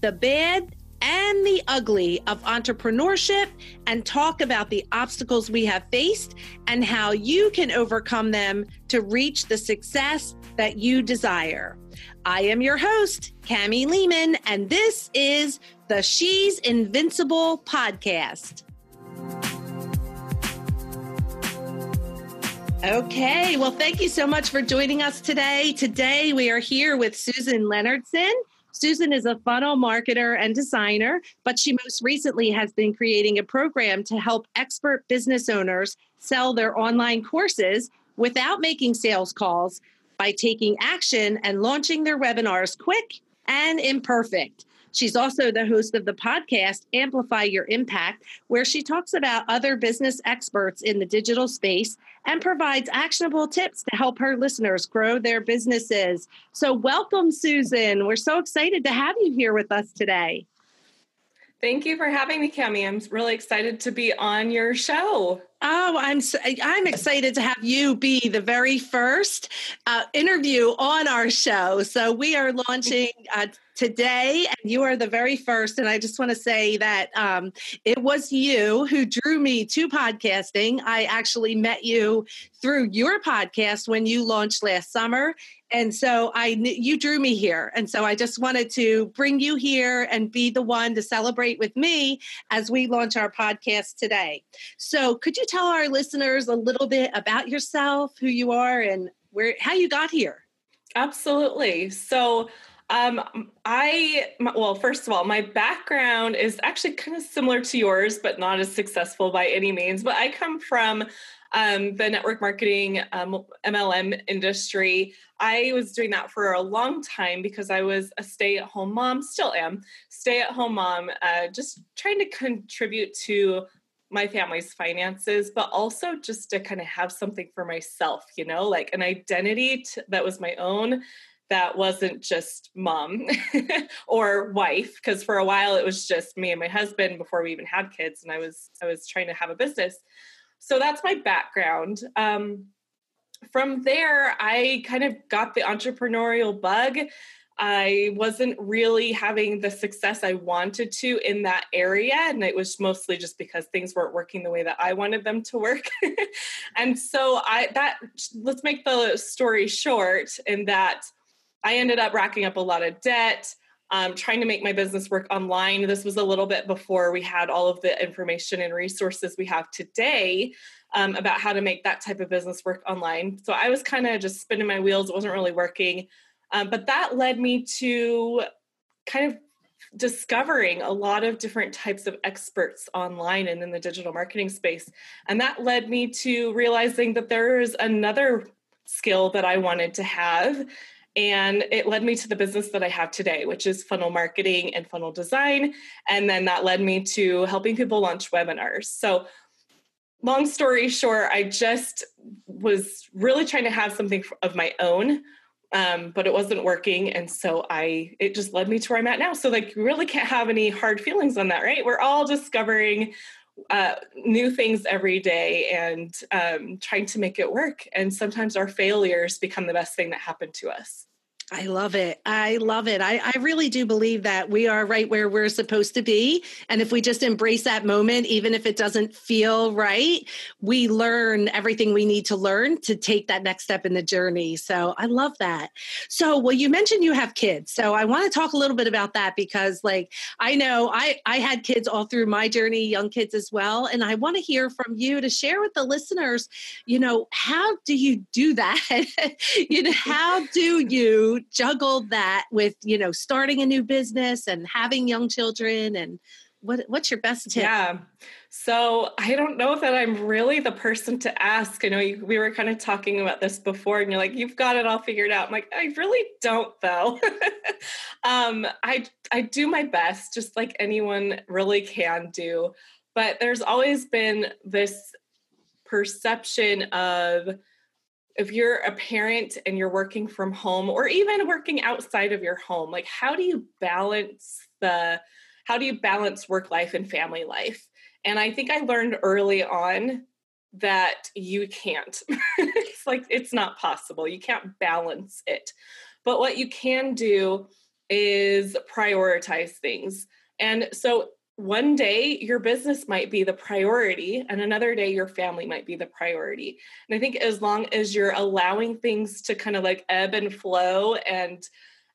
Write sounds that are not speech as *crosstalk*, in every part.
the bad, and the ugly of entrepreneurship and talk about the obstacles we have faced and how you can overcome them to reach the success that you desire. I am your host, Cami Lehman, and this is the She's Invincible podcast. Okay, well, thank you so much for joining us today. Today, we are here with Susan Leonardson. Susan is a funnel marketer and designer, but she most recently has been creating a program to help expert business owners sell their online courses without making sales calls by taking action and launching their webinars quick and imperfect. She's also the host of the podcast Amplify Your Impact, where she talks about other business experts in the digital space and provides actionable tips to help her listeners grow their businesses. So, welcome, Susan. We're so excited to have you here with us today. Thank you for having me, Cami. I'm really excited to be on your show. Oh, I'm I'm excited to have you be the very first uh, interview on our show. So we are launching uh, today, and you are the very first. And I just want to say that um, it was you who drew me to podcasting. I actually met you through your podcast when you launched last summer, and so I you drew me here, and so I just wanted to bring you here and be the one to celebrate with me as we launch our podcast today. So, could you tell our listeners a little bit about yourself, who you are, and where how you got here? Absolutely. So. Um, I, well, first of all, my background is actually kind of similar to yours, but not as successful by any means. But I come from um, the network marketing um, MLM industry. I was doing that for a long time because I was a stay at home mom, still am, stay at home mom, uh, just trying to contribute to my family's finances, but also just to kind of have something for myself, you know, like an identity t- that was my own that wasn't just mom *laughs* or wife because for a while it was just me and my husband before we even had kids and i was i was trying to have a business so that's my background. Um, from there, I kind of got the entrepreneurial bug. I wasn't really having the success I wanted to in that area. And it was mostly just because things weren't working the way that I wanted them to work. *laughs* and so I that let's make the story short in that I ended up racking up a lot of debt um, trying to make my business work online. This was a little bit before we had all of the information and resources we have today um, about how to make that type of business work online. So I was kind of just spinning my wheels, it wasn't really working. Um, but that led me to kind of discovering a lot of different types of experts online and in the digital marketing space. And that led me to realizing that there is another skill that I wanted to have and it led me to the business that I have today, which is funnel marketing and funnel design. And then that led me to helping people launch webinars. So, long story short, I just was really trying to have something of my own. Um, but it wasn't working and so i it just led me to where i'm at now so like you really can't have any hard feelings on that right we're all discovering uh, new things every day and um, trying to make it work. And sometimes our failures become the best thing that happened to us. I love it. I love it. I, I really do believe that we are right where we're supposed to be. And if we just embrace that moment, even if it doesn't feel right, we learn everything we need to learn to take that next step in the journey. So I love that. So, well, you mentioned you have kids. So I want to talk a little bit about that because, like, I know I, I had kids all through my journey, young kids as well. And I want to hear from you to share with the listeners, you know, how do you do that? *laughs* you know, how do you juggle that with you know starting a new business and having young children and what what's your best tip? Yeah. So I don't know that I'm really the person to ask. I know you, we were kind of talking about this before, and you're like, you've got it all figured out. I'm like, I really don't, though. *laughs* um, I I do my best, just like anyone really can do. But there's always been this perception of if you're a parent and you're working from home or even working outside of your home, like how do you balance the how do you balance work life and family life? And I think I learned early on that you can't. *laughs* it's like it's not possible. You can't balance it. But what you can do is prioritize things. And so one day your business might be the priority and another day your family might be the priority. And i think as long as you're allowing things to kind of like ebb and flow and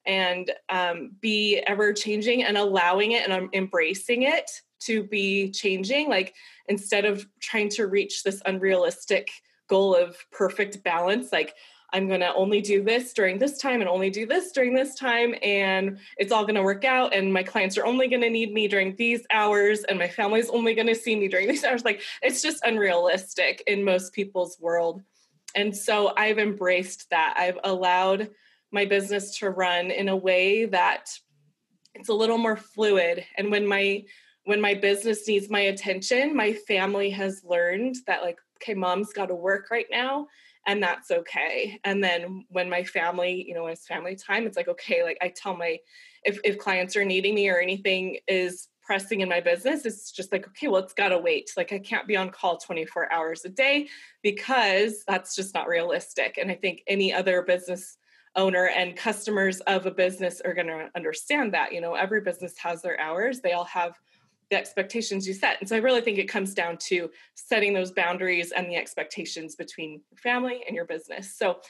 and um, be ever changing and allowing it and um, embracing it to be changing like instead of trying to reach this unrealistic goal of perfect balance like I'm going to only do this during this time and only do this during this time. And it's all going to work out. And my clients are only going to need me during these hours. And my family's only going to see me during these *laughs* hours. Like it's just unrealistic in most people's world. And so I've embraced that. I've allowed my business to run in a way that it's a little more fluid. And when my when my business needs my attention, my family has learned that like, okay, mom's got to work right now and that's okay. And then when my family you know when it's family time it's like okay like i tell my if, if clients are needing me or anything is pressing in my business it's just like okay well it's got to wait. Like i can't be on call 24 hours a day because that's just not realistic. And i think any other business owner and customers of a business are going to understand that you know every business has their hours. They all have the expectations you set. And so I really think it comes down to setting those boundaries and the expectations between your family and your business. So,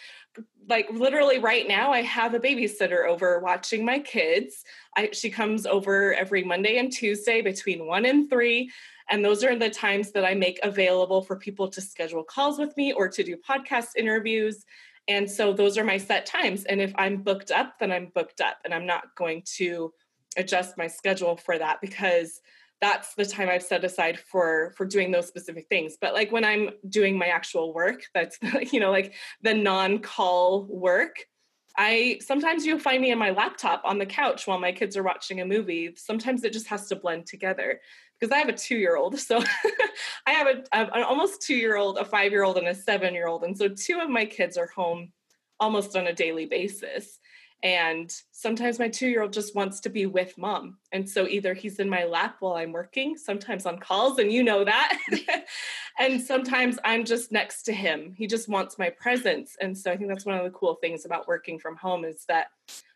like literally right now, I have a babysitter over watching my kids. I, she comes over every Monday and Tuesday between one and three. And those are the times that I make available for people to schedule calls with me or to do podcast interviews. And so those are my set times. And if I'm booked up, then I'm booked up and I'm not going to adjust my schedule for that because that's the time I've set aside for for doing those specific things. But like when I'm doing my actual work, that's *laughs* you know like the non-call work, I sometimes you'll find me in my laptop on the couch while my kids are watching a movie. Sometimes it just has to blend together because I have a two year old. *laughs* So I have a, an almost two year old, a five year old, and a seven year old. And so two of my kids are home almost on a daily basis. And sometimes my two year old just wants to be with mom. And so either he's in my lap while I'm working, sometimes on calls, and you know that. *laughs* *laughs* and sometimes I'm just next to him. He just wants my presence. And so I think that's one of the cool things about working from home is that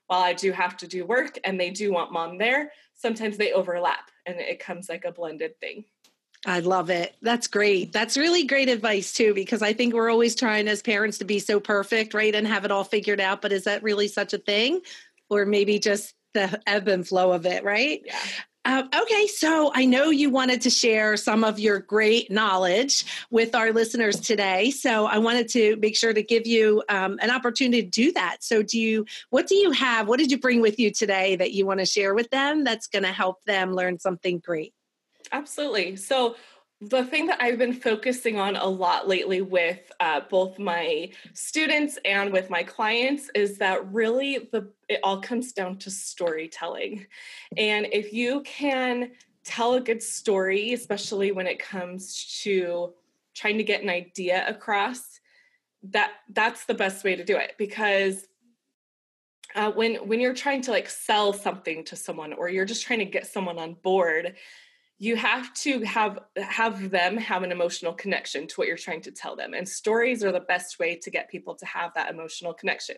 while I do have to do work and they do want mom there, sometimes they overlap and it comes like a blended thing. I love it. That's great. That's really great advice too, because I think we're always trying as parents to be so perfect, right? And have it all figured out. But is that really such a thing? Or maybe just the ebb and flow of it, right? Yeah. Uh, okay, so I know you wanted to share some of your great knowledge with our listeners today. So I wanted to make sure to give you um, an opportunity to do that. So, do you? What do you have? What did you bring with you today that you want to share with them? That's going to help them learn something great. Absolutely. So, the thing that I've been focusing on a lot lately with uh, both my students and with my clients is that really the it all comes down to storytelling, and if you can tell a good story, especially when it comes to trying to get an idea across, that that's the best way to do it because uh, when when you're trying to like sell something to someone or you're just trying to get someone on board you have to have have them have an emotional connection to what you're trying to tell them. And stories are the best way to get people to have that emotional connection.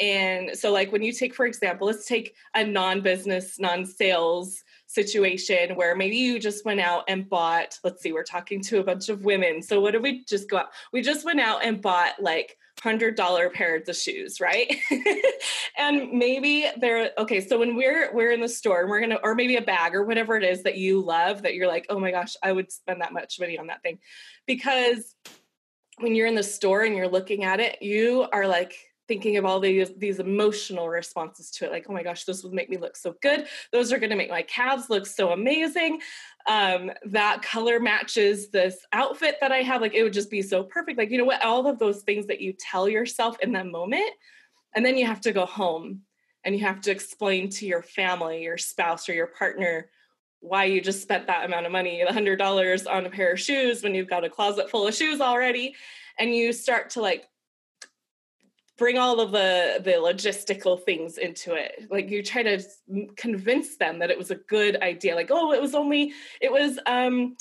And so like when you take for example let's take a non-business non-sales situation where maybe you just went out and bought let's see we're talking to a bunch of women so what did we just go out we just went out and bought like hundred dollar pairs of shoes, right? *laughs* and maybe they're okay. So when we're we're in the store and we're gonna, or maybe a bag or whatever it is that you love, that you're like, oh my gosh, I would spend that much money on that thing, because when you're in the store and you're looking at it, you are like thinking of all these these emotional responses to it like oh my gosh this would make me look so good. Those are going to make my calves look so amazing. Um, that color matches this outfit that i have like it would just be so perfect. Like you know what? All of those things that you tell yourself in that moment and then you have to go home and you have to explain to your family your spouse or your partner why you just spent that amount of money $100 on a pair of shoes when you've got a closet full of shoes already and you start to like bring all of the the logistical things into it. Like you try to convince them that it was a good idea. Like oh it was only it was um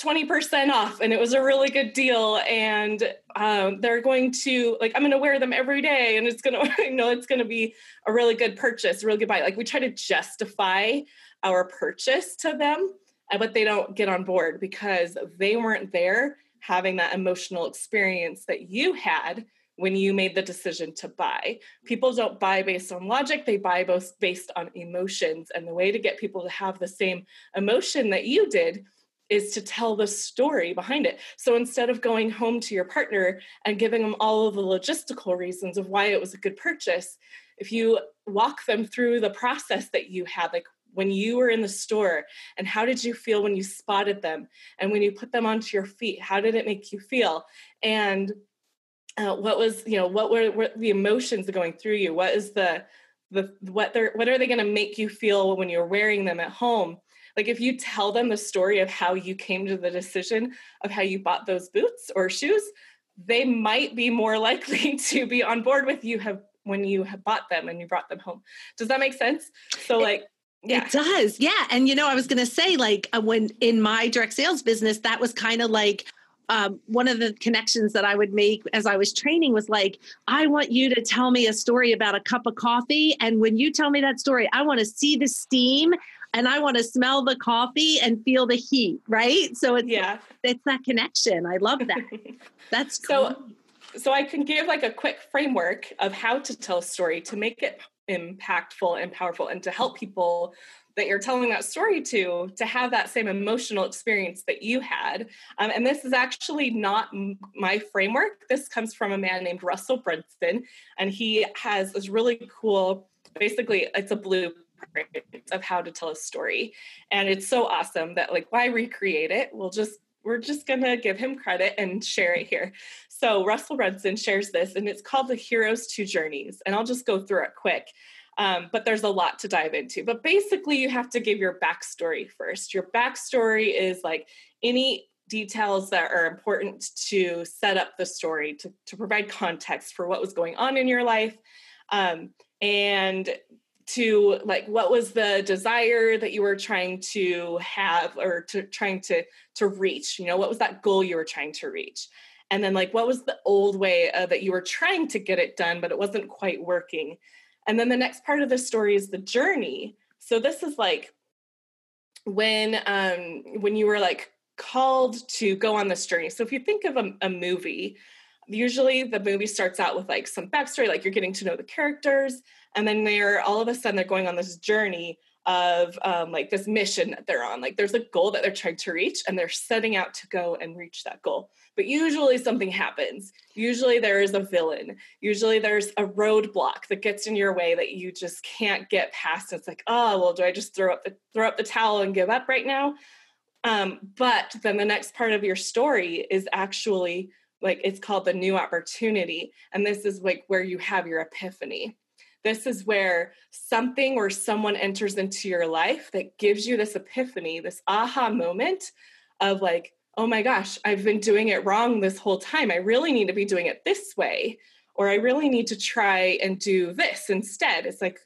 20% off and it was a really good deal and um, they're going to like i'm going to wear them every day and it's going to you know it's going to be a really good purchase a really good buy. Like we try to justify our purchase to them but they don't get on board because they weren't there having that emotional experience that you had when you made the decision to buy. People mm-hmm. don't buy based on logic, they buy both based on emotions. And the way to get people to have the same emotion that you did is to tell the story behind it. So instead of going home to your partner and giving them all of the logistical reasons of why it was a good purchase, if you walk them through the process that you had, like when you were in the store and how did you feel when you spotted them and when you put them onto your feet how did it make you feel and uh, what was you know what were, what the emotions going through you what is the the what they're what are they going to make you feel when you're wearing them at home like if you tell them the story of how you came to the decision of how you bought those boots or shoes they might be more *laughs* likely to be on board with you have when you have bought them and you brought them home does that make sense so like yeah. It does. Yeah. And you know, I was going to say like uh, when in my direct sales business, that was kind of like um, one of the connections that I would make as I was training was like, I want you to tell me a story about a cup of coffee. And when you tell me that story, I want to see the steam and I want to smell the coffee and feel the heat, right? So it's yeah, it's that connection. I love that. *laughs* That's cool. so. So I can give like a quick framework of how to tell a story to make it impactful and powerful and to help people that you're telling that story to to have that same emotional experience that you had um, and this is actually not m- my framework this comes from a man named russell brunson and he has this really cool basically it's a blueprint of how to tell a story and it's so awesome that like why recreate it we'll just we're just going to give him credit and share it here. So, Russell Brunson shares this, and it's called The Hero's Two Journeys. And I'll just go through it quick. Um, but there's a lot to dive into. But basically, you have to give your backstory first. Your backstory is like any details that are important to set up the story, to, to provide context for what was going on in your life. Um, and to like what was the desire that you were trying to have or to trying to to reach you know what was that goal you were trying to reach and then like what was the old way uh, that you were trying to get it done but it wasn't quite working and then the next part of the story is the journey. So this is like when um when you were like called to go on this journey. So if you think of a, a movie, usually the movie starts out with like some backstory, like you're getting to know the characters, and then they're all of a sudden they're going on this journey of um, like this mission that they're on. Like there's a goal that they're trying to reach, and they're setting out to go and reach that goal. But usually something happens. Usually there is a villain. Usually there's a roadblock that gets in your way that you just can't get past. It's like, oh well, do I just throw up the throw up the towel and give up right now? Um, but then the next part of your story is actually like it's called the new opportunity, and this is like where you have your epiphany this is where something or someone enters into your life that gives you this epiphany, this aha moment of like, oh my gosh, I've been doing it wrong this whole time. I really need to be doing it this way. Or I really need to try and do this instead. It's like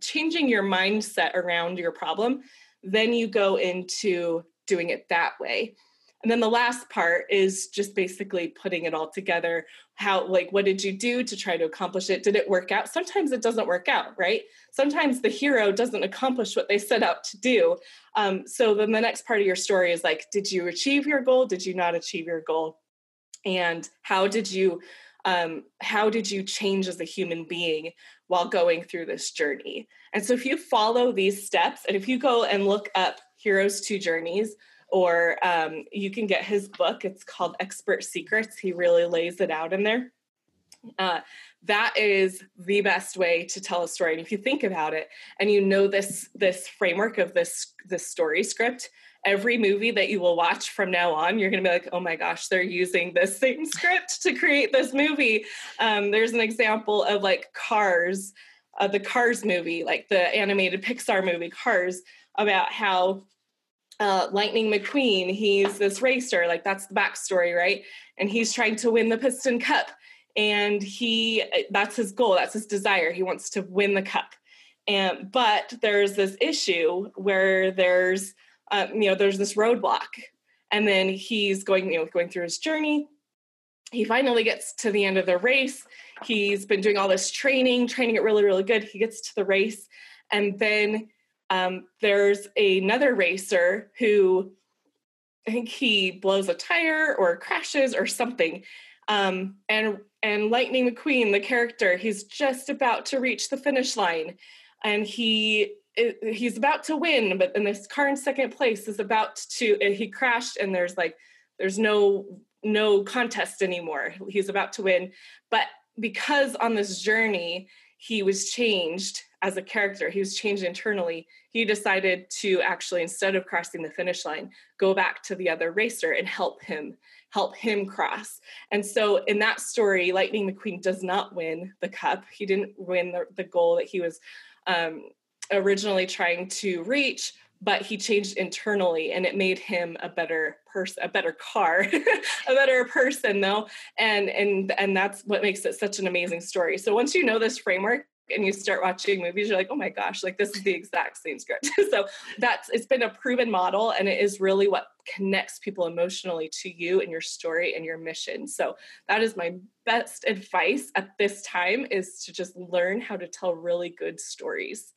changing your mindset around your problem. Then you go into doing it that way. And then the last part is just basically putting it all together. How, like, what did you do to try to accomplish it? Did it work out? Sometimes it doesn't work out, right? Sometimes the hero doesn't accomplish what they set out to do. Um, so then the next part of your story is like, did you achieve your goal? Did you not achieve your goal? And how did you um, how did you change as a human being while going through this journey? And so, if you follow these steps, and if you go and look up Heroes Two Journeys, or um, you can get his book. It's called Expert Secrets. He really lays it out in there. Uh, that is the best way to tell a story and if you think about it and you know this this framework of this this story script every movie that you will watch from now on you're going to be like oh my gosh they're using this same script to create this movie um, there's an example of like cars uh, the cars movie like the animated pixar movie cars about how uh, Lightning McQueen, he's this racer, like that's the backstory, right? And he's trying to win the Piston Cup and he that's his goal that's his desire he wants to win the cup. And but there's this issue where there's uh, you know there's this roadblock and then he's going you know going through his journey. He finally gets to the end of the race. He's been doing all this training training it really really good. He gets to the race and then um, there's another racer who i think he blows a tire or crashes or something. Um, and and Lightning McQueen, the character, he's just about to reach the finish line, and he he's about to win, but then this car in second place is about to he crashed, and there's like there's no no contest anymore. He's about to win, but because on this journey he was changed as a character, he was changed internally. He decided to actually, instead of crossing the finish line, go back to the other racer and help him help him cross. And so in that story, Lightning McQueen does not win the cup. He didn't win the, the goal that he was um, originally trying to reach, but he changed internally and it made him a better person, a better car, *laughs* a better person though. And and and that's what makes it such an amazing story. So once you know this framework, and you start watching movies, you're like, oh my gosh, like this is the exact same script. *laughs* so that's it's been a proven model and it is really what connects people emotionally to you and your story and your mission. So that is my best advice at this time is to just learn how to tell really good stories.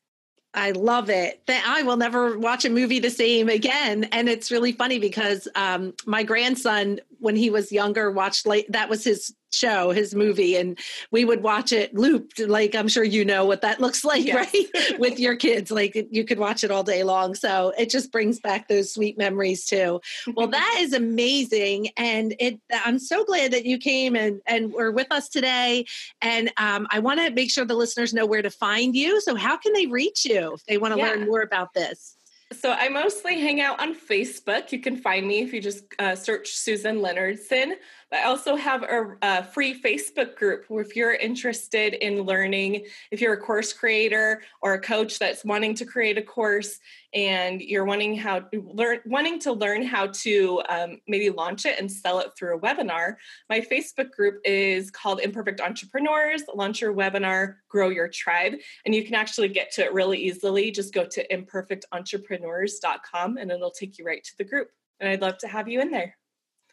I love it. That I will never watch a movie the same again. And it's really funny because um, my grandson, when he was younger, watched like that was his show, his movie, and we would watch it looped. Like I'm sure you know what that *laughs* looks like, yes. right? With your kids, like you could watch it all day long. So it just brings back those sweet memories too. Well, that is amazing, and it. I'm so glad that you came and and were with us today. And um, I want to make sure the listeners know where to find you. So how can they reach you if they want to yeah. learn more about this? So I mostly hang out on Facebook. You can find me if you just uh, search Susan Leonardson. I also have a, a, free Facebook group where if you're interested in learning, if you're a course creator or a coach that's wanting to create a course and you're wanting how learn wanting to learn how to um, maybe launch it and sell it through a webinar, my Facebook group is called Imperfect Entrepreneurs. Launch your webinar, grow your tribe, and you can actually get to it really easily. Just go to imperfectentrepreneurs.com and it'll take you right to the group. And I'd love to have you in there.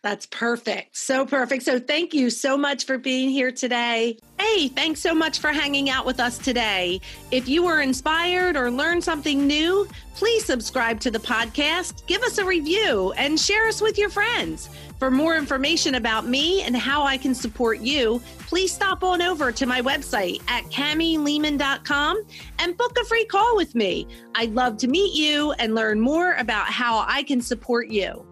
That's perfect. So perfect. So thank you so much for being here today. Hey, thanks so much for hanging out with us today. If you were inspired or learned something new, please subscribe to the podcast, give us a review, and share us with your friends. For more information about me and how I can support you, please stop on over to my website at camilehman.com and book a free call with me. I'd love to meet you and learn more about how I can support you.